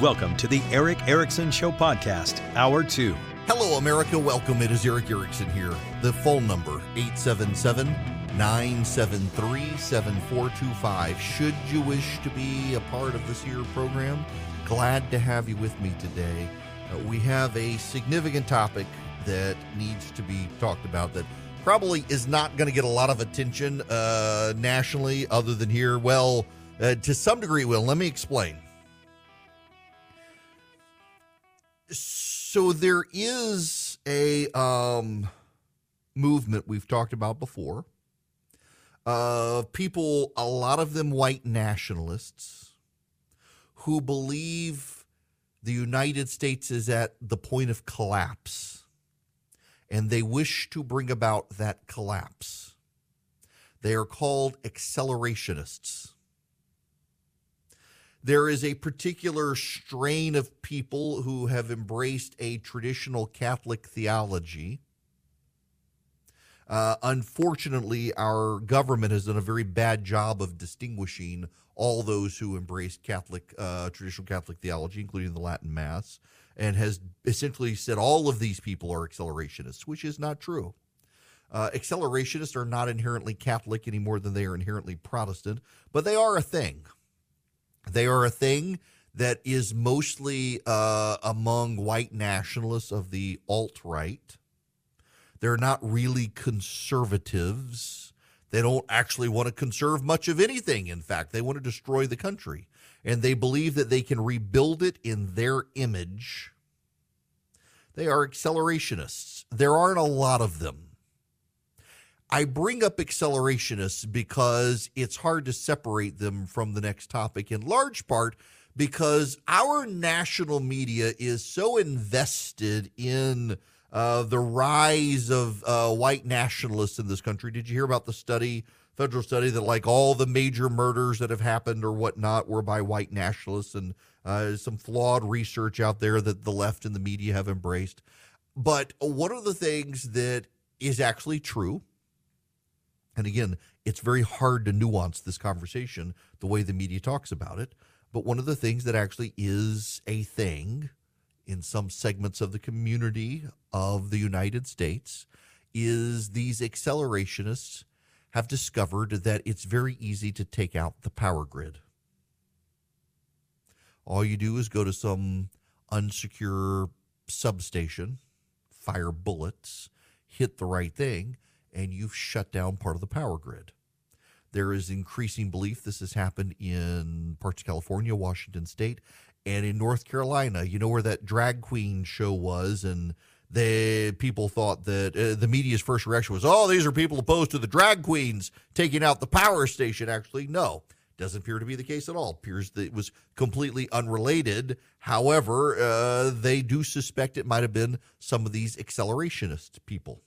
Welcome to the Erick Erickson Show podcast, Hour 2. Hello, America. Welcome. It is Erick Erickson here. The phone number, 877 973 7425. Should you wish to be a part of this year program, glad to have you with me today. Uh, we have a significant topic that needs to be talked about that probably is not going to get a lot of attention uh, nationally other than here. Well, uh, to some degree, will. Let me explain. So there is a um, movement we've talked about before of people, a lot of them white nationalists, who believe the United States is at the point of collapse and they wish to bring about that collapse. They are called accelerationists. There is a particular strain of people who have embraced a traditional Catholic theology. Uh, unfortunately, our government has done a very bad job of distinguishing all those who embrace Catholic, uh, traditional Catholic theology, including the Latin Mass, and has essentially said all of these people are accelerationists, which is not true. Uh, accelerationists are not inherently Catholic any more than they are inherently Protestant, but they are a thing. They are a thing that is mostly uh, among white nationalists of the alt right. They're not really conservatives. They don't actually want to conserve much of anything. In fact, they want to destroy the country and they believe that they can rebuild it in their image. They are accelerationists. There aren't a lot of them. I bring up accelerationists because it's hard to separate them from the next topic, in large part because our national media is so invested in uh, the rise of uh, white nationalists in this country. Did you hear about the study federal study that like all the major murders that have happened or whatnot were by white nationalists and uh, some flawed research out there that the left and the media have embraced. But one of the things that is actually true, and again, it's very hard to nuance this conversation the way the media talks about it. But one of the things that actually is a thing in some segments of the community of the United States is these accelerationists have discovered that it's very easy to take out the power grid. All you do is go to some unsecure substation, fire bullets, hit the right thing, and you've shut down part of the power grid. There is increasing belief this has happened in parts of California, Washington State, and in North Carolina. You know where that drag queen show was, and the people thought that uh, the media's first reaction was, "Oh, these are people opposed to the drag queens taking out the power station." Actually, no, doesn't appear to be the case at all. Appears that it was completely unrelated. However, uh, they do suspect it might have been some of these accelerationist people.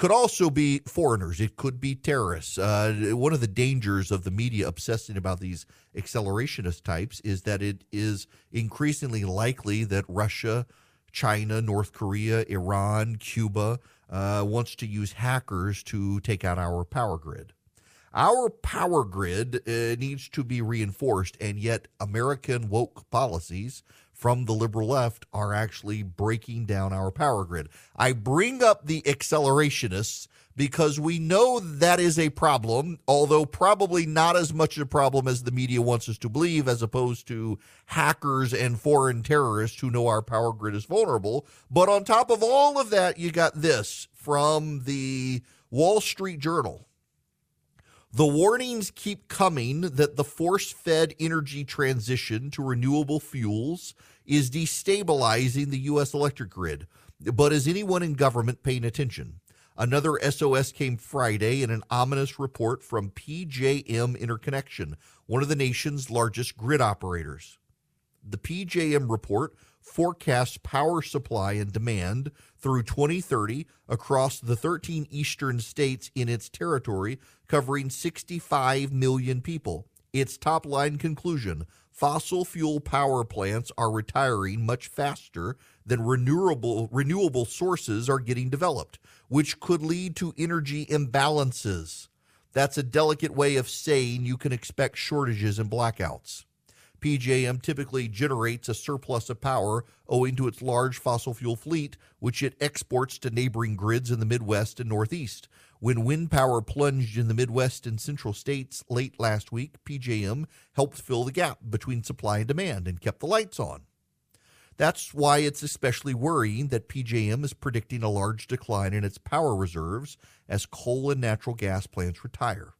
Could also be foreigners. It could be terrorists. Uh, one of the dangers of the media obsessing about these accelerationist types is that it is increasingly likely that Russia, China, North Korea, Iran, Cuba uh, wants to use hackers to take out our power grid. Our power grid uh, needs to be reinforced, and yet American woke policies from the liberal left are actually breaking down our power grid. I bring up the accelerationists because we know that is a problem, although probably not as much a problem as the media wants us to believe, as opposed to hackers and foreign terrorists who know our power grid is vulnerable. But on top of all of that, you got this from the Wall Street Journal. The warnings keep coming that the force fed energy transition to renewable fuels is destabilizing the U.S. electric grid. But is anyone in government paying attention? Another SOS came Friday in an ominous report from PJM Interconnection, one of the nation's largest grid operators. The PJM report forecasts power supply and demand through 2030 across the 13 eastern states in its territory, covering 65 million people. Its top line conclusion fossil fuel power plants are retiring much faster than renewable renewable sources are getting developed, which could lead to energy imbalances. That's a delicate way of saying you can expect shortages and blackouts. PJM typically generates a surplus of power owing to its large fossil fuel fleet, which it exports to neighboring grids in the Midwest and Northeast. When wind power plunged in the Midwest and central states late last week, PJM helped fill the gap between supply and demand and kept the lights on. That's why it's especially worrying that PJM is predicting a large decline in its power reserves as coal and natural gas plants retire.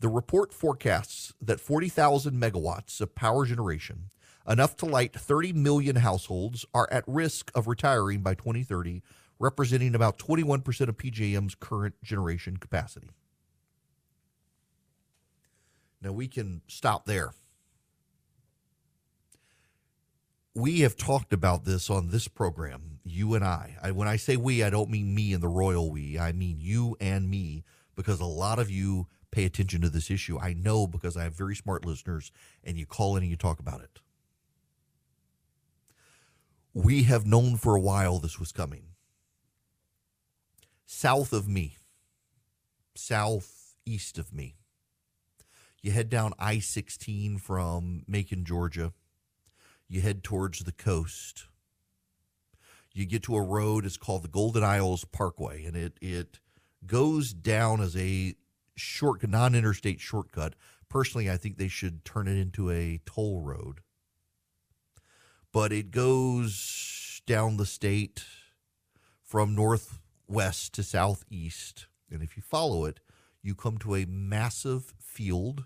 The report forecasts that 40,000 megawatts of power generation, enough to light 30 million households, are at risk of retiring by 2030, representing about 21% of PJM's current generation capacity. Now we can stop there. We have talked about this on this program, you and I. I. When I say we, I don't mean me and the royal we. I mean you and me, because a lot of you pay attention to this issue. I know because I have very smart listeners and you call in and you talk about it. We have known for a while this was coming. South of me, southeast of me, you head down I 16 from Macon, Georgia. You head towards the coast. You get to a road, it's called the Golden Isles Parkway, and it, it goes down as a short non-interstate shortcut. Personally, I think they should turn it into a toll road. But it goes down the state from northwest to southeast. And if you follow it, you come to a massive field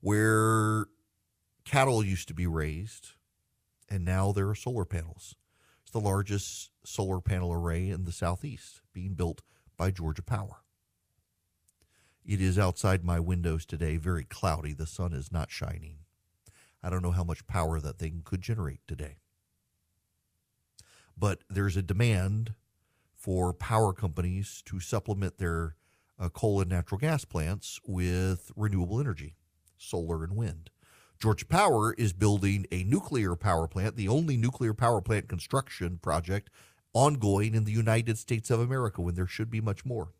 where cattle used to be raised, and now there are solar panels. It's the largest solar panel array in the southeast, being built by Georgia Power. It is outside my windows today, very cloudy. The sun is not shining. I don't know how much power that thing could generate today. But there's a demand for power companies to supplement their uh, coal and natural gas plants with renewable energy, solar and wind. Georgia Power is building a nuclear power plant, the only nuclear power plant construction project ongoing in the United States of America when there should be much more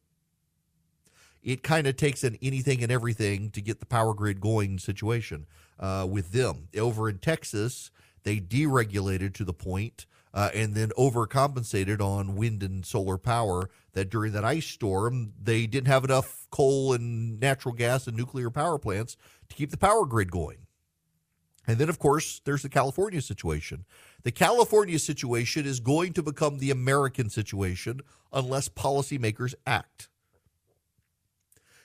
it kind of takes an anything and everything to get the power grid going situation uh, with them. Over in Texas, they deregulated to the point, uh, and then overcompensated on wind and solar power that during that ice storm, they didn't have enough coal and natural gas and nuclear power plants to keep the power grid going. And then, of course, there's the California situation. The California situation is going to become the American situation unless policymakers act.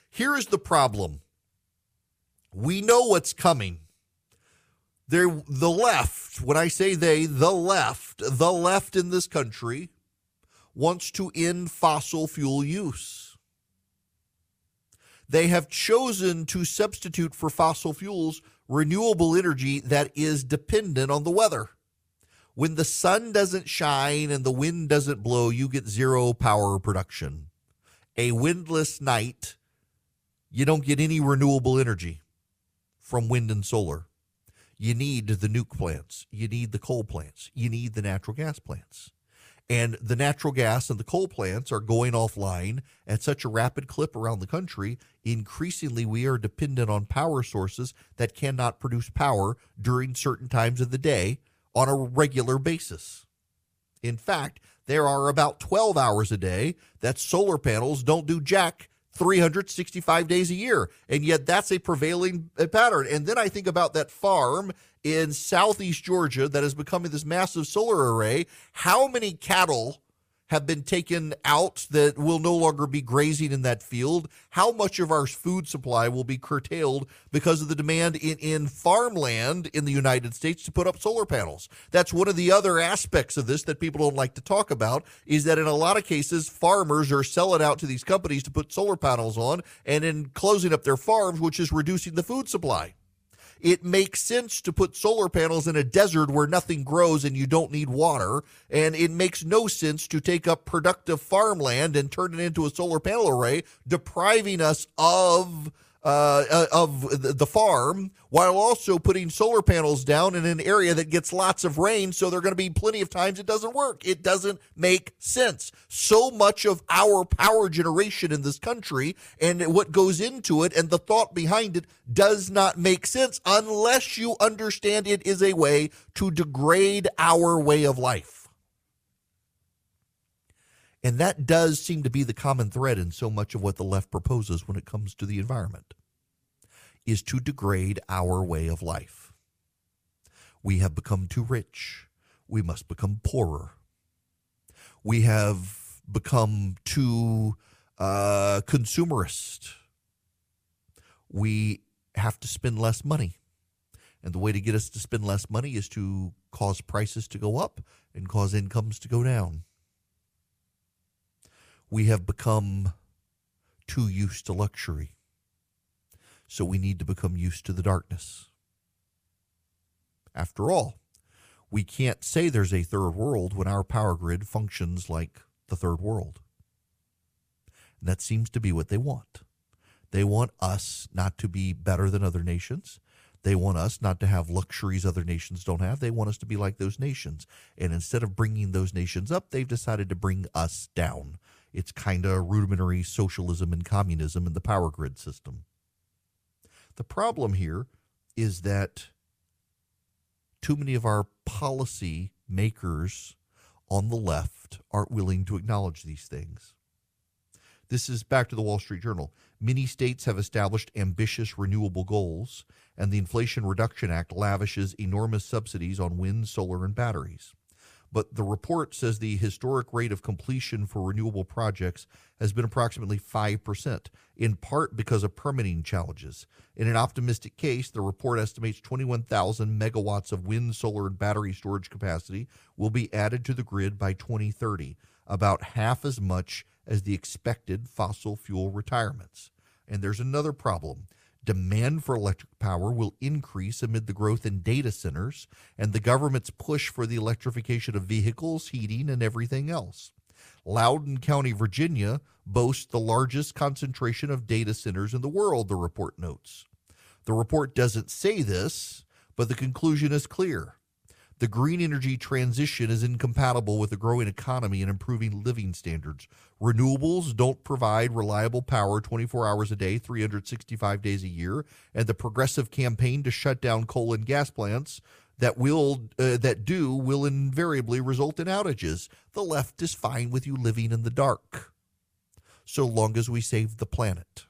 Here is the problem we know what's coming. They're the left, when I say they, the left, the left in this country wants to end fossil fuel use. They have chosen to substitute for fossil fuels renewable energy that is dependent on the weather. When the sun doesn't shine and the wind doesn't blow, you get zero power production. A windless night you don't get any renewable energy from wind and solar. You need the nuke plants. You need the coal plants. You need the natural gas plants. And the natural gas and the coal plants are going offline at such a rapid clip around the country. Increasingly, we are dependent on power sources that cannot produce power during certain times of the day on a regular basis. In fact, there are about 12 hours a day that solar panels don't do jack 365 days a year. And yet that's a prevailing uh, pattern. And then I think about that farm in southeast Georgia that is becoming this massive solar array. How many cattle have been taken out that will no longer be grazing in that field? How much of our food supply will be curtailed because of the demand in, in farmland in the United States to put up solar panels? That's one of the other aspects of this that people don't like to talk about is that in a lot of cases, farmers are selling out to these companies to put solar panels on and in closing up their farms, which is reducing the food supply it makes sense to put solar panels in a desert where nothing grows and you don't need water. And it makes no sense to take up productive farmland and turn it into a solar panel array, depriving us of uh, uh, of the farm while also putting solar panels down in an area that gets lots of rain. So there are going to be plenty of times it doesn't work. It doesn't make sense. So much of our power generation in this country and what goes into it and the thought behind it does not make sense unless you understand it is a way to degrade our way of life. And that does seem to be the common thread in so much of what the left proposes when it comes to the environment is to degrade our way of life. We have become too rich. We must become poorer. We have become too uh, consumerist. We have to spend less money. And the way to get us to spend less money is to cause prices to go up and cause incomes to go down we have become too used to luxury. So we need to become used to the darkness. After all, we can't say there's a third world when our power grid functions like the third world. And that seems to be what they want. They want us not to be better than other nations. They want us not to have luxuries other nations don't have. They want us to be like those nations. And instead of bringing those nations up, they've decided to bring us down it's kind of rudimentary socialism and communism in the power grid system. The problem here is that too many of our policy makers on the left aren't willing to acknowledge these things. This is back to the Wall Street Journal. Many states have established ambitious renewable goals, and the Inflation Reduction Act lavishes enormous subsidies on wind, solar, and batteries but the report says the historic rate of completion for renewable projects has been approximately 5%, in part because of permitting challenges. In an optimistic case, the report estimates 21,000 megawatts of wind, solar, and battery storage capacity will be added to the grid by 2030, about half as much as the expected fossil fuel retirements. And there's another problem demand for electric power will increase amid the growth in data centers and the government's push for the electrification of vehicles, heating, and everything else. Loudoun County, Virginia boasts the largest concentration of data centers in the world, the report notes. The report doesn't say this, but the conclusion is clear. The green energy transition is incompatible with a growing economy and improving living standards. Renewables don't provide reliable power 24 hours a day, 365 days a year, and the progressive campaign to shut down coal and gas plants that will uh, that do will invariably result in outages. The left is fine with you living in the dark so long as we save the planet.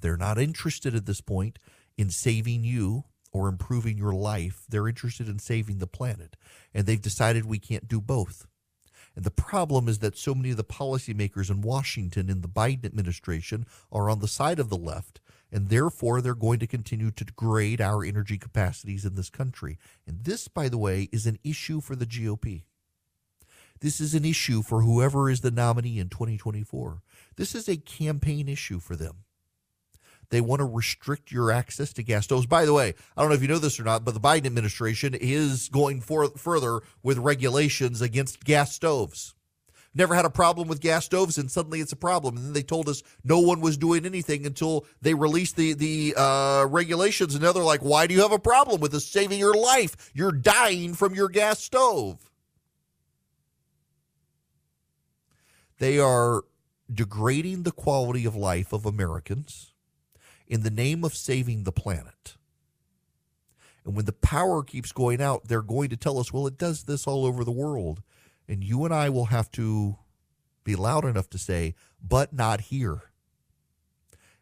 They're not interested at this point in saving you or improving your life. They're interested in saving the planet. And they've decided we can't do both. And the problem is that so many of the policymakers in Washington in the Biden administration are on the side of the left. And therefore, they're going to continue to degrade our energy capacities in this country. And this, by the way, is an issue for the GOP. This is an issue for whoever is the nominee in 2024. This is a campaign issue for them. They want to restrict your access to gas stoves. By the way, I don't know if you know this or not, but the Biden administration is going for, further with regulations against gas stoves. Never had a problem with gas stoves, and suddenly it's a problem. And then they told us no one was doing anything until they released the the uh, regulations. And now they're like, "Why do you have a problem with this saving your life? You're dying from your gas stove." They are degrading the quality of life of Americans in the name of saving the planet. And when the power keeps going out, they're going to tell us, well, it does this all over the world. And you and I will have to be loud enough to say, but not here.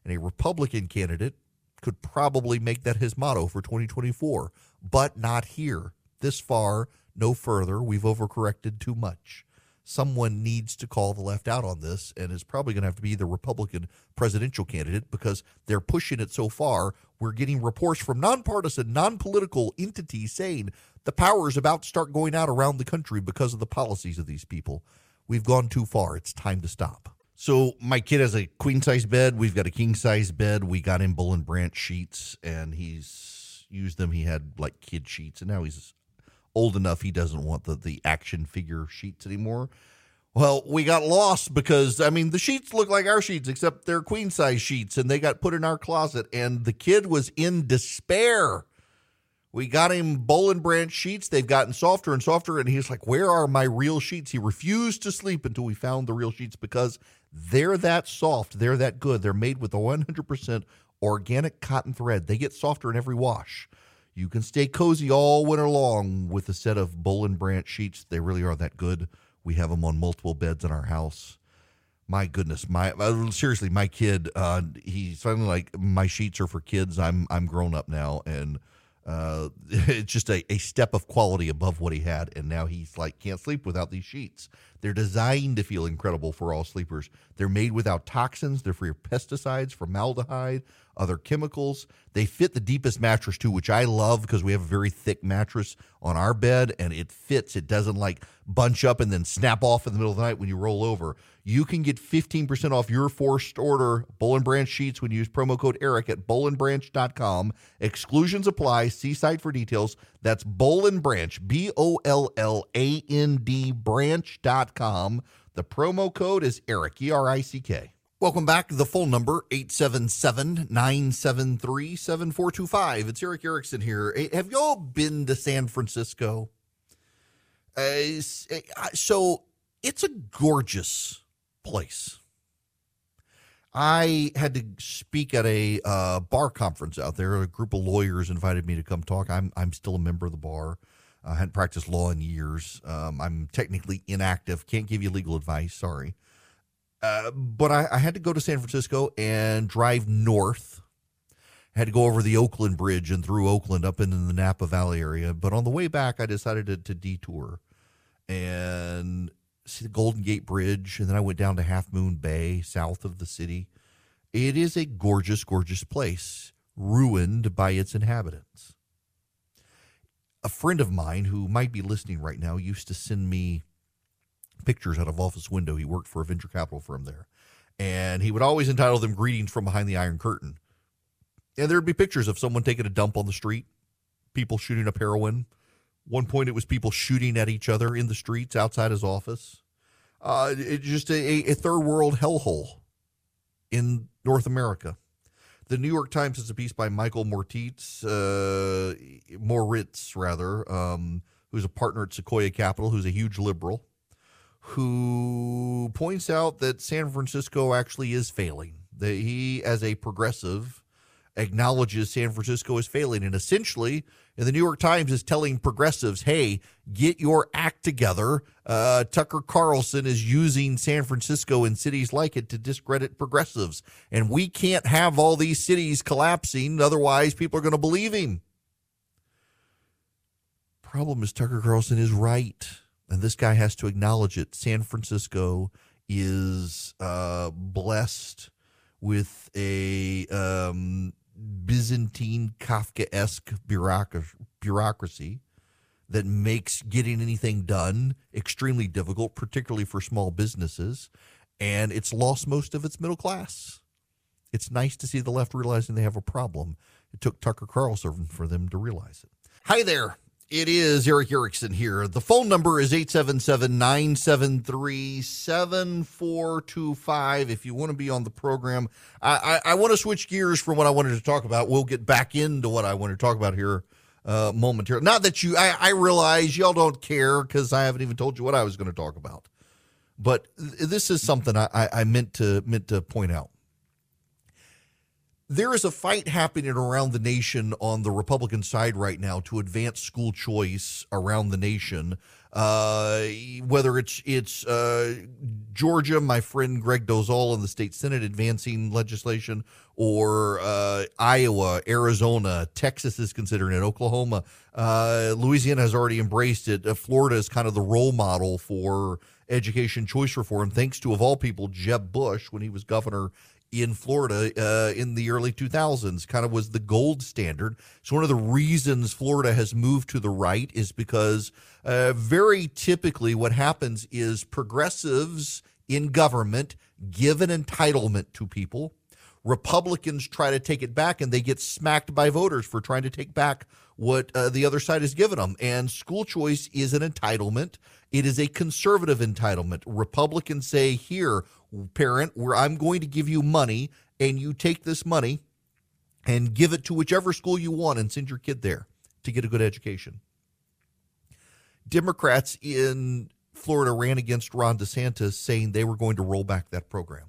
And a Republican candidate could probably make that his motto for 2024, but not here. This far, no further. We've overcorrected too much someone needs to call the left out on this, and it's probably going to have to be the Republican presidential candidate because they're pushing it so far. We're getting reports from nonpartisan, non political entities saying the power is about to start going out around the country because of the policies of these people. We've gone too far. It's time to stop. So my kid has a queen size bed. We've got a king size bed. We got him Boll and Branch sheets, and he's used them. He had like kid sheets, and now he's old enough he doesn't want the, the action figure sheets anymore. Well, we got lost because I mean the sheets look like our sheets, except they're queen size sheets, and they got put in our closet. And the kid was in despair. We got him Boll and Branch sheets. They've gotten softer and softer, and he's like, "Where are my real sheets?" He refused to sleep until we found the real sheets because they're that soft, they're that good. They're made with a 100% organic cotton thread. They get softer in every wash. You can stay cozy all winter long with a set of Boll and Branch sheets. They really are that good. We have them on multiple beds in our house. My goodness, my uh, seriously, my kid, uh, he's finally like my sheets are for kids. I'm I'm grown up now, and uh, it's just a, a step of quality above what he had. And now he's like can't sleep without these sheets. They're designed to feel incredible for all sleepers. They're made without toxins. They're free of pesticides, formaldehyde, other chemicals. They fit the deepest mattress too, which I love because we have a very thick mattress on our bed and it fits. It doesn't like bunch up and then snap off in the middle of the night when you roll over. You can get 15% off your forced order Boll and Branch sheets when you use promo code Eric at bollandbranch.com. Exclusions apply. See site for details. That's Boll and Branch, B O L L A N D branch.com. The promo code is Eric, E R I C K. Welcome back. The full number 877-973-7425. It's Erick Erickson here. Have y'all been to San Francisco? Uh, uh, so it's a gorgeous place. I had to speak at a uh, bar conference out there. A group of lawyers invited me to come talk. I'm I'm still a member of the bar. I hadn't practiced law in years. Um, I'm technically inactive. Can't give you legal advice. Sorry. Uh, but I, I had to go to San Francisco and drive north. had to go over the Oakland Bridge and through Oakland up into the Napa Valley area. But on the way back, I decided to, to detour and see the Golden Gate Bridge. And then I went down to Half Moon Bay, south of the city. It is a gorgeous, gorgeous place, ruined by its inhabitants. A friend of mine who might be listening right now used to send me pictures out of office window. He worked for a venture capital firm there. And he would always entitle them Greetings from Behind the Iron Curtain. And there'd be pictures of someone taking a dump on the street, people shooting up heroin. One point, it was people shooting at each other in the streets outside his office. Uh, it just a, a third world hellhole in North America. The New York Times has a piece by Michael Mortitz, uh, Moritz rather, um, who's a partner at Sequoia Capital, who's a huge liberal, who points out that San Francisco actually is failing. That he, as a progressive, acknowledges San Francisco is failing, and essentially, in the New York Times, is telling progressives, "Hey, get your act together." Uh, Tucker Carlson is using San Francisco and cities like it to discredit progressives, and we can't have all these cities collapsing. Otherwise, people are going to believe him. Problem is, Tucker Carlson is right, and this guy has to acknowledge it. San Francisco is uh, blessed with a um, Byzantine Kafka-esque bureaucracy, that makes getting anything done extremely difficult, particularly for small businesses, and it's lost most of its middle class. It's nice to see the left realizing they have a problem. It took Tucker Carlson for them to realize it. Hi there. It is Erick Erickson here. The phone number is 877 973 7425. If you want to be on the program, I, I, I want to switch gears from what I wanted to talk about. We'll get back into what I want to talk about here uh, momentarily. Not that you, I, I realize y'all don't care because I haven't even told you what I was going to talk about. But th- this is something I, I, I meant to meant to point out there is a fight happening around the nation on the Republican side right now to advance school choice around the nation. Uh, whether it's it's uh, Georgia, my friend Greg Dolezal in the state senate advancing legislation, or uh, Iowa, Arizona, Texas is considering it, Oklahoma, uh, Louisiana has already embraced it. Uh, Florida is kind of the role model for education choice reform, thanks to of all people Jeb Bush when he was governor in Florida uh, in the early 2000s, kind of was the gold standard. So, one of the reasons Florida has moved to the right is because uh, very typically what happens is progressives in government give an entitlement to people. Republicans try to take it back and they get smacked by voters for trying to take back what uh, the other side has given them. And school choice is an entitlement. It is a conservative entitlement. Republicans say, here, parent, where I'm going to give you money, and you take this money and give it to whichever school you want and send your kid there to get a good education. Democrats in Florida ran against Ron DeSantis saying they were going to roll back that program.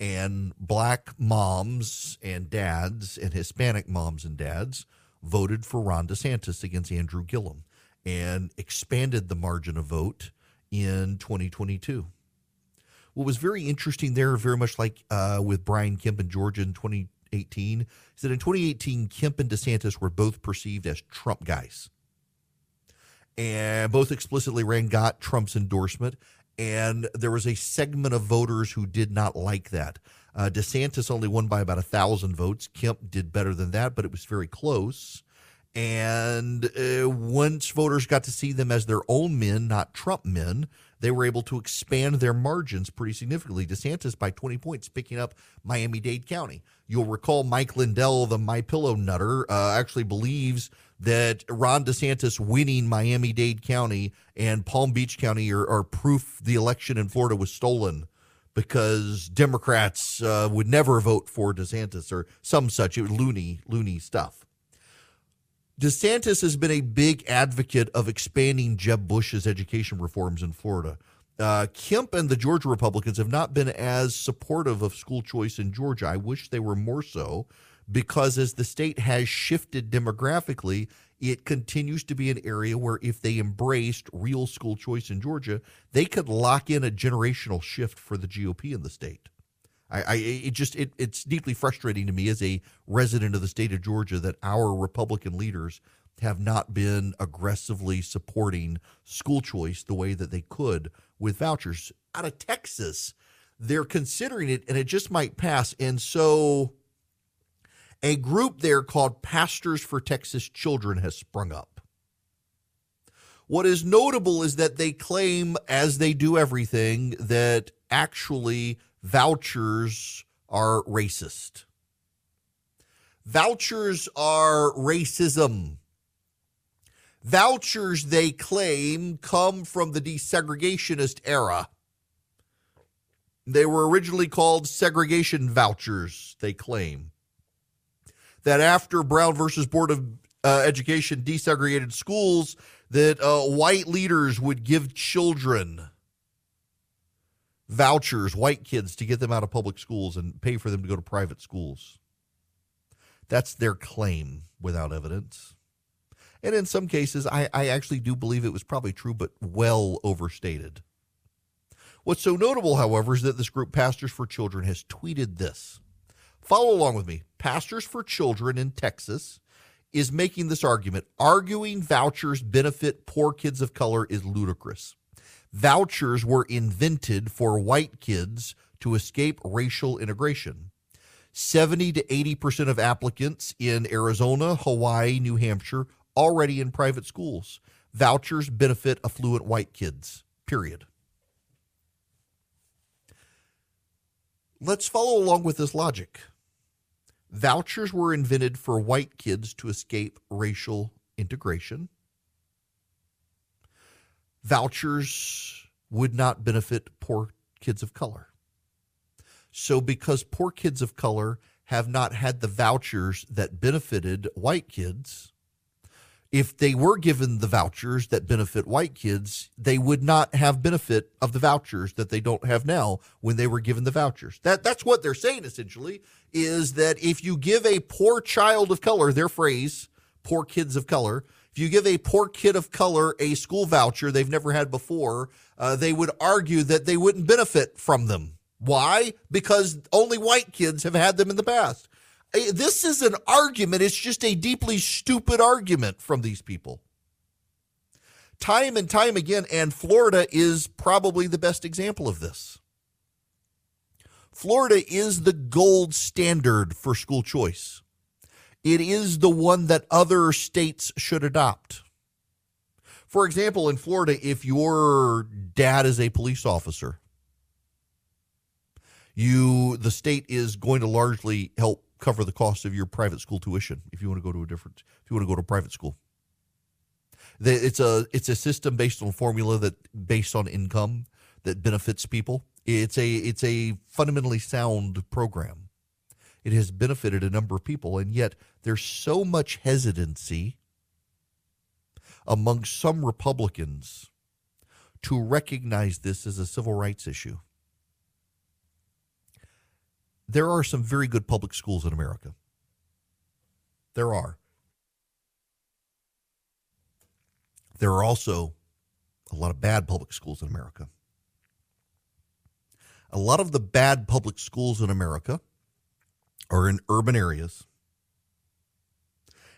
And black moms and dads and Hispanic moms and dads voted for Ron DeSantis against Andrew Gillum and expanded the margin of vote in 2022. What was very interesting there, very much like uh, with Brian Kemp in Georgia in 2018, is that in 2018, Kemp and DeSantis were both perceived as Trump guys. And both explicitly ran, got Trump's endorsement. And there was a segment of voters who did not like that. Uh, DeSantis only won by about a thousand votes. Kemp did better than that, but it was very close. And uh, once voters got to see them as their own men, not Trump men, they were able to expand their margins pretty significantly. DeSantis by 20 points, picking up Miami Dade County. You'll recall Mike Lindell, the My Pillow nutter, uh, actually believes that Ron DeSantis winning Miami Dade County and Palm Beach County are, are proof the election in Florida was stolen because Democrats uh, would never vote for DeSantis or some such. It was loony, loony stuff. DeSantis has been a big advocate of expanding Jeb Bush's education reforms in Florida. Uh, Kemp and the Georgia Republicans have not been as supportive of school choice in Georgia. I wish they were more so because as the state has shifted demographically, it continues to be an area where if they embraced real school choice in Georgia, they could lock in a generational shift for the GOP in the state. I, I it just it, it's deeply frustrating to me as a resident of the state of Georgia that our Republican leaders have not been aggressively supporting school choice the way that they could with vouchers. Out of Texas, they're considering it and it just might pass. And so a group there called Pastors for Texas Children has sprung up. What is notable is that they claim, as they do everything, that actually vouchers are racist. Vouchers are racism. Vouchers, they claim, come from the desegregationist era. They were originally called segregation vouchers, they claim. That after Brown versus Board of uh, Education desegregated schools, that uh, white leaders would give children vouchers, white kids, to get them out of public schools and pay for them to go to private schools. That's their claim without evidence. And in some cases, I, I actually do believe it was probably true, but well overstated. What's so notable, however, is that this group, Pastors for Children, has tweeted this. Follow along with me. Pastors for Children in Texas is making this argument. Arguing vouchers benefit poor kids of color is ludicrous vouchers were invented for white kids to escape racial integration. 70 to 80% of applicants in Arizona, Hawaii, New Hampshire already in private schools. Vouchers benefit affluent white kids, period. Let's follow along with this logic. Vouchers were invented for white kids to escape racial integration vouchers would not benefit poor kids of color. So, because poor kids of color have not had the vouchers that benefited white kids, if they were given the vouchers that benefit white kids, they would not have benefit of the vouchers that they don't have now when they were given the vouchers. That that's what they're saying essentially is that if you give a poor child of color, their phrase, poor kids of color, if you give a poor kid of color a school voucher they've never had before, uh, they would argue that they wouldn't benefit from them. Why? Because only white kids have had them in the past. This is an argument. It's just a deeply stupid argument from these people. Time and time again, and Florida is probably the best example of this. Florida is the gold standard for school choice it is the one that other states should adopt. For example, in Florida, if your dad is a police officer, You the state is going to largely help cover the cost of your private school tuition if you want to go to a different if you want to go to private school. It's a it's a system based on formula that based on income that benefits people. It's a it's a fundamentally sound program. It has benefited a number of people, and yet there's so much hesitancy among some Republicans to recognize this as a civil rights issue. There are some very good public schools in America. There are. There are also a lot of bad public schools in America. A lot of the bad public schools in America are in urban areas.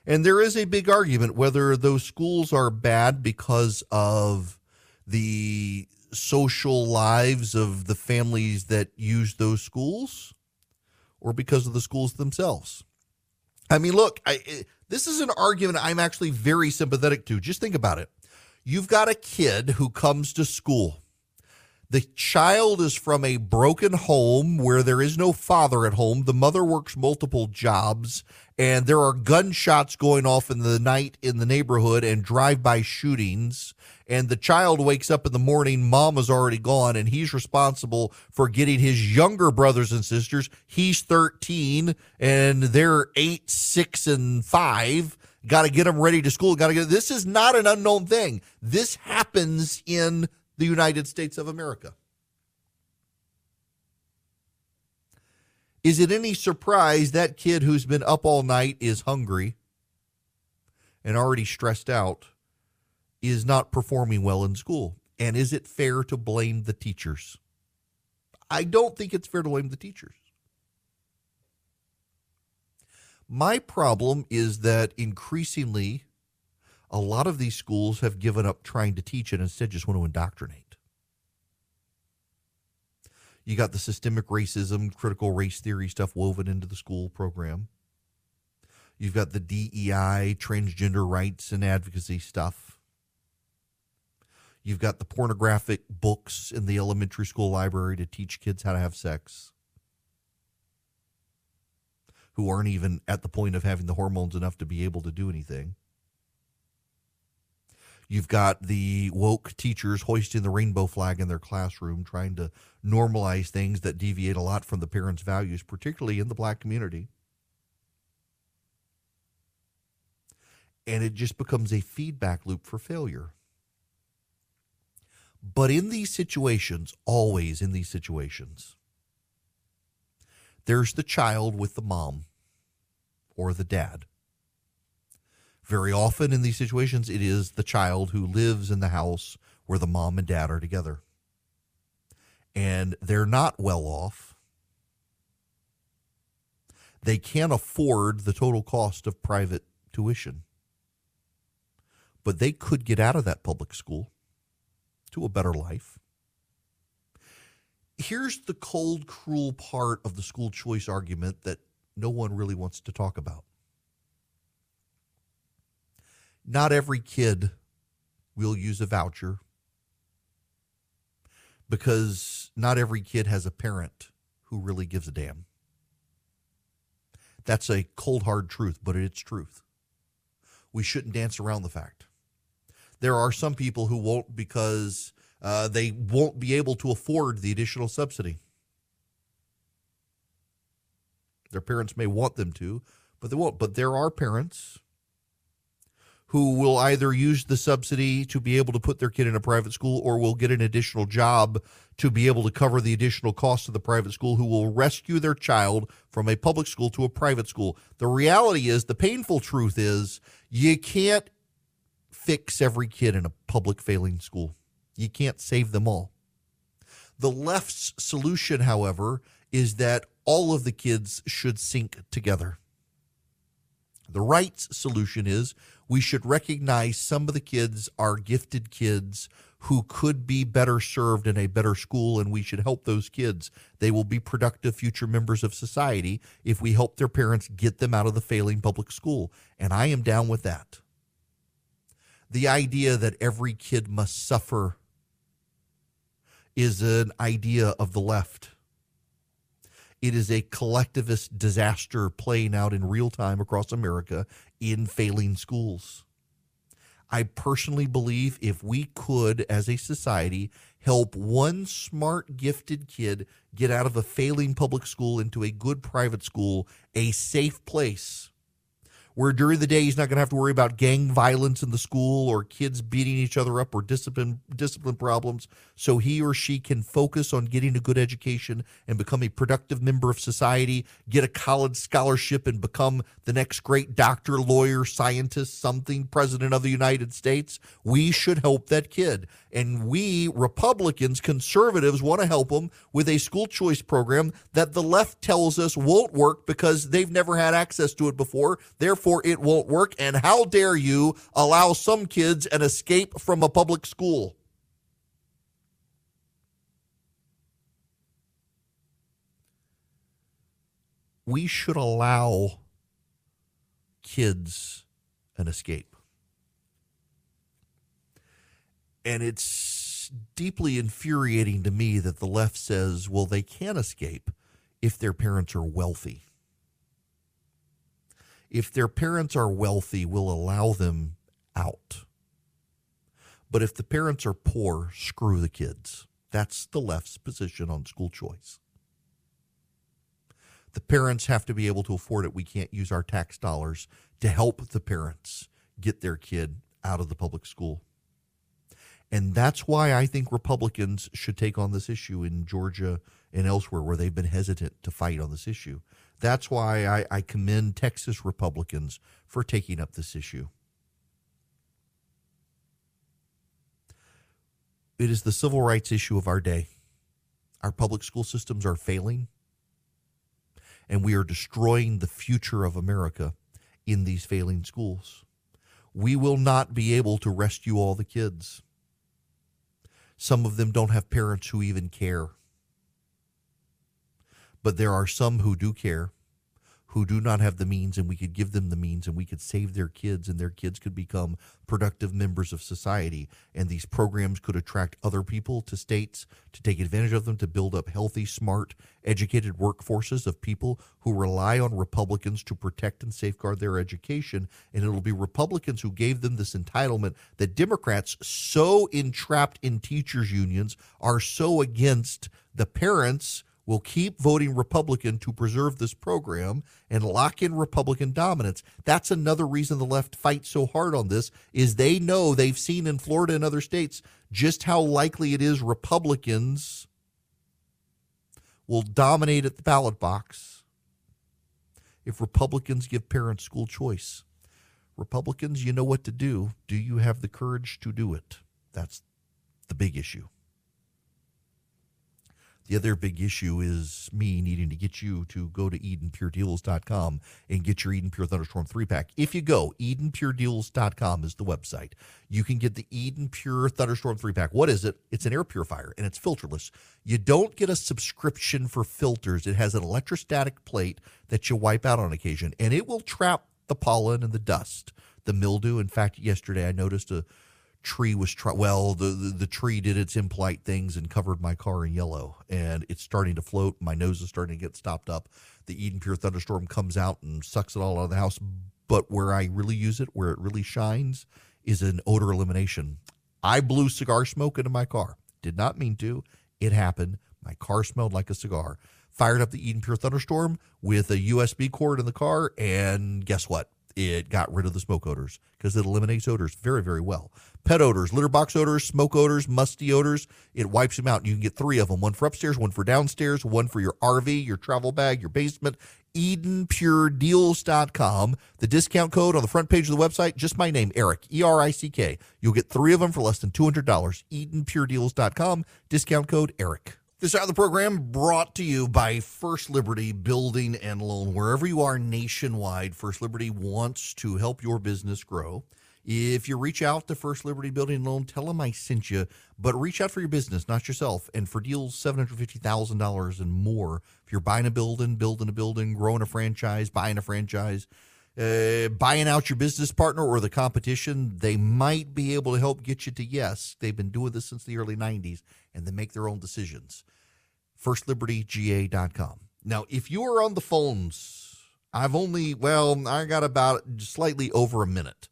And there is a big argument whether those schools are bad because of the social lives of the families that use those schools or because of the schools themselves. I mean, look, I, this is an argument I'm actually very sympathetic to. Just think about it. You've got a kid who comes to school. The child is from a broken home where there is no father at home. The mother works multiple jobs, and there are gunshots going off in the night in the neighborhood and drive by shootings and the child wakes up in the morning, mom is already gone, and he's responsible for getting his younger brothers and sisters. He's 13 and they're eight, six, and five. Got to get them ready to school. Got to get this is not an unknown thing. This happens in the United States of America. Is it any surprise that kid who's been up all night is hungry and already stressed out? is not performing well in school? And is it fair to blame the teachers? I don't think it's fair to blame the teachers. My problem is that increasingly, a lot of these schools have given up trying to teach and instead just want to indoctrinate. You got the systemic racism, critical race theory stuff woven into the school program. You've got the DEI, transgender rights and advocacy stuff. You've got the pornographic books in the elementary school library to teach kids how to have sex who aren't even at the point of having the hormones enough to be able to do anything. You've got the woke teachers hoisting the rainbow flag in their classroom, trying to normalize things that deviate a lot from the parents' values, particularly in the black community. And it just becomes a feedback loop for failure. But in these situations, always in these situations, there's the child with the mom or the dad. Very often in these situations, it is the child who lives in the house where the mom and dad are together. And they're not well off. They can't afford the total cost of private tuition. But they could get out of that public school to a better life. Here's the cold, cruel part of the school choice argument that no one really wants to talk about. Not every kid will use a voucher because not every kid has a parent who really gives a damn. That's a cold, hard truth, but it's truth. We shouldn't dance around the fact. There are some people who won't because uh, they won't be able to afford the additional subsidy. Their parents may want them to, but they won't. But there are parents who will either use the subsidy to be able to put their kid in a private school or will get an additional job to be able to cover the additional cost of the private school who will rescue their child from a public school to a private school. The reality is, the painful truth is, you can't fix every kid in a public failing school. You can't save them all. The left's solution, however, is that all of the kids should sink together. The right's solution is we should recognize some of the kids are gifted kids who could be better served in a better school, and we should help those kids. They will be productive future members of society if we help their parents get them out of the failing public school. And I am down with that the idea that every kid must suffer is an idea of the left. It is a collectivist disaster playing out in real time across America in failing schools. I personally believe if we could, as a society, help one smart, gifted kid get out of a failing public school into a good private school, a safe place where during the day he's not going to have to worry about gang violence in the school or kids beating each other up or discipline discipline problems. So he or she can focus on getting a good education and become a productive member of society get a college scholarship and become the next great doctor lawyer scientist something president of the United States. We should help that kid. And we Republicans, conservatives, want to help them with a school choice program that the left tells us won't work because they've never had access to it before. Therefore, it won't work. And how dare you allow some kids an escape from a public school? We should allow kids an escape. And it's deeply infuriating to me that the left says, well, they can escape if their parents are wealthy. If their parents are wealthy, we'll allow them out. But if the parents are poor, screw the kids. That's the left's position on school choice. The parents have to be able to afford it. We can't use our tax dollars to help the parents get their kid out of the public school. And that's why I think Republicans should take on this issue in Georgia and elsewhere where they've been hesitant to fight on this issue. That's why I, I commend Texas Republicans for taking up this issue. It is the civil rights issue of our day. Our public school systems are failing, and we are destroying the future of America in these failing schools. We will not be able to rescue all the kids. Some of them don't have parents who even care. But there are some who do care, who do not have the means, and we could give them the means and we could save their kids, and their kids could become productive members of society. And these programs could attract other people to states to take advantage of them to build up healthy, smart, educated workforces of people who rely on Republicans to protect and safeguard their education. And it'll be Republicans who gave them this entitlement that Democrats, so entrapped in teachers' unions, are so against the parents will keep voting Republican to preserve this program and lock in Republican dominance. That's another reason the left fights so hard on this is they know they've seen in Florida and other states just how likely it is Republicans will dominate at the ballot box if Republicans give parents school choice. Republicans, you know what to do. Do you have the courage to do it? That's the big issue. The other big issue is me needing to get you to go to EdenPureDeals.com and get your Eden Pure Thunderstorm 3 pack. If you go, EdenPureDeals.com is the website. You can get the Eden Pure Thunderstorm 3 pack. What is it? It's an air purifier and it's filterless. You don't get a subscription for filters, it has an electrostatic plate that you wipe out on occasion, and it will trap the pollen and the dust, the mildew. In fact, yesterday I noticed a tree was try- well the, the, the tree did its impolite things and covered my car in yellow and it's starting to float. My nose is starting to get stopped up. The eden pure thunderstorm comes out and sucks it all out of the house but where i really use it where it really shines is in odor elimination. I blew cigar smoke into my car. Did not mean to. It happened. My car smelled like a cigar. Fired up the eden pure thunderstorm with a usb cord in the car and guess what it got rid of the smoke odors because it eliminates odors very, very well. Pet odors, litter box odors, smoke odors, musty odors, it wipes them out. You can get three of them one for upstairs, one for downstairs, one for your RV, your travel bag, your basement. EdenPureDeals.com. The discount code on the front page of the website, just my name, Eric, E R I C K. You'll get three of them for less than $200. EdenPureDeals.com, discount code Erick. This hour of the program brought to you by First Liberty Building and Loan. Wherever you are nationwide, First Liberty wants to help your business grow. If you reach out to First Liberty Building and Loan, tell them I sent you, but reach out for your business, not yourself. And for deals $750,000 and more, if you're buying a building, building a building, growing a franchise, buying a franchise, uh, buying out your business partner or the competition, they might be able to help get you to yes. They've been doing this since the early 90s and they make their own decisions. FirstLibertyGA.com. Now, if you are on the phones, I've only, well, I got about slightly over a minute,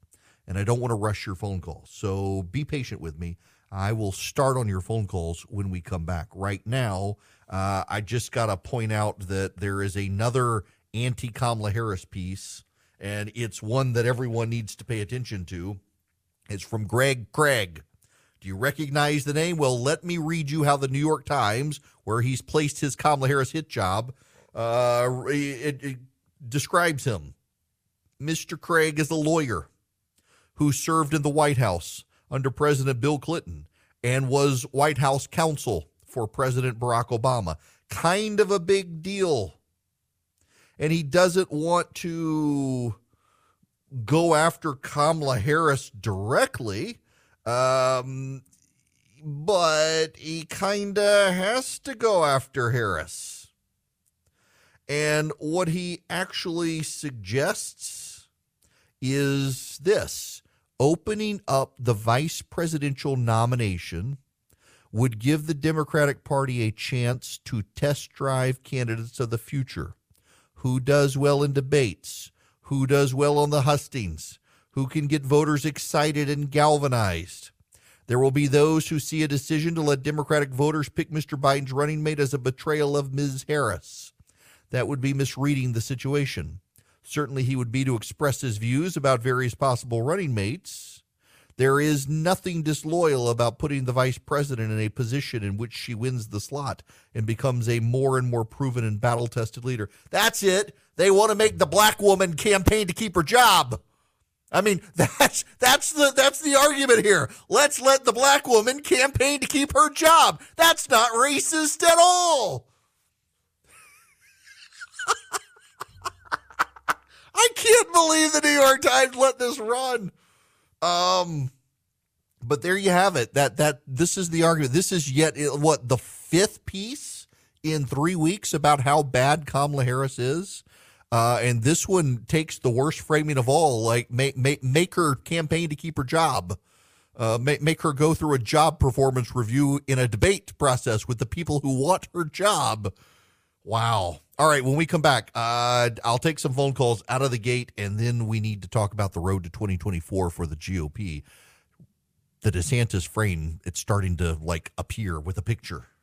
and I don't want to rush your phone call. So be patient with me. I will start on your phone calls when we come back. Right now, uh, I just got to point out that there is another anti Kamala Harris piece, and it's one that everyone needs to pay attention to. It's from Greg Craig. Do you recognize the name? Well, let me read you how the New York Times, where he's placed his Kamala Harris hit job, uh, it, it describes him. Mr. Craig is a lawyer who served in the White House under President Bill Clinton and was White House counsel for President Barack Obama. Kind of a big deal. And he doesn't want to go after Kamala Harris directly, um, but he kind of has to go after Harris. And what he actually suggests is this opening up the vice presidential nomination would give the Democratic Party a chance to test drive candidates of the future. Who does well in debates? Who does well on the hustings? Who can get voters excited and galvanized? There will be those who see a decision to let Democratic voters pick Mr. Biden's running mate as a betrayal of Ms. Harris. That would be misreading the situation. Certainly, he would be to express his views about various possible running mates. There is nothing disloyal about putting the vice president in a position in which she wins the slot and becomes a more and more proven and battle tested leader. That's it. They want to make the black woman campaign to keep her job. I mean, that's that's the that's the argument here. Let's let the black woman campaign to keep her job. That's not racist at all. I can't believe the New York Times let this run. Um, but there you have it. That that this is the argument. This is yet what the fifth piece in three weeks about how bad Kamala Harris is. Uh, and this one takes the worst framing of all, like make make, make her campaign to keep her job, uh, make make her go through a job performance review in a debate process with the people who want her job. Wow. All right. When we come back, uh, I'll take some phone calls out of the gate, and then we need to talk about the road to 2024 for the GOP. The DeSantis frame, it's starting to like appear with a picture.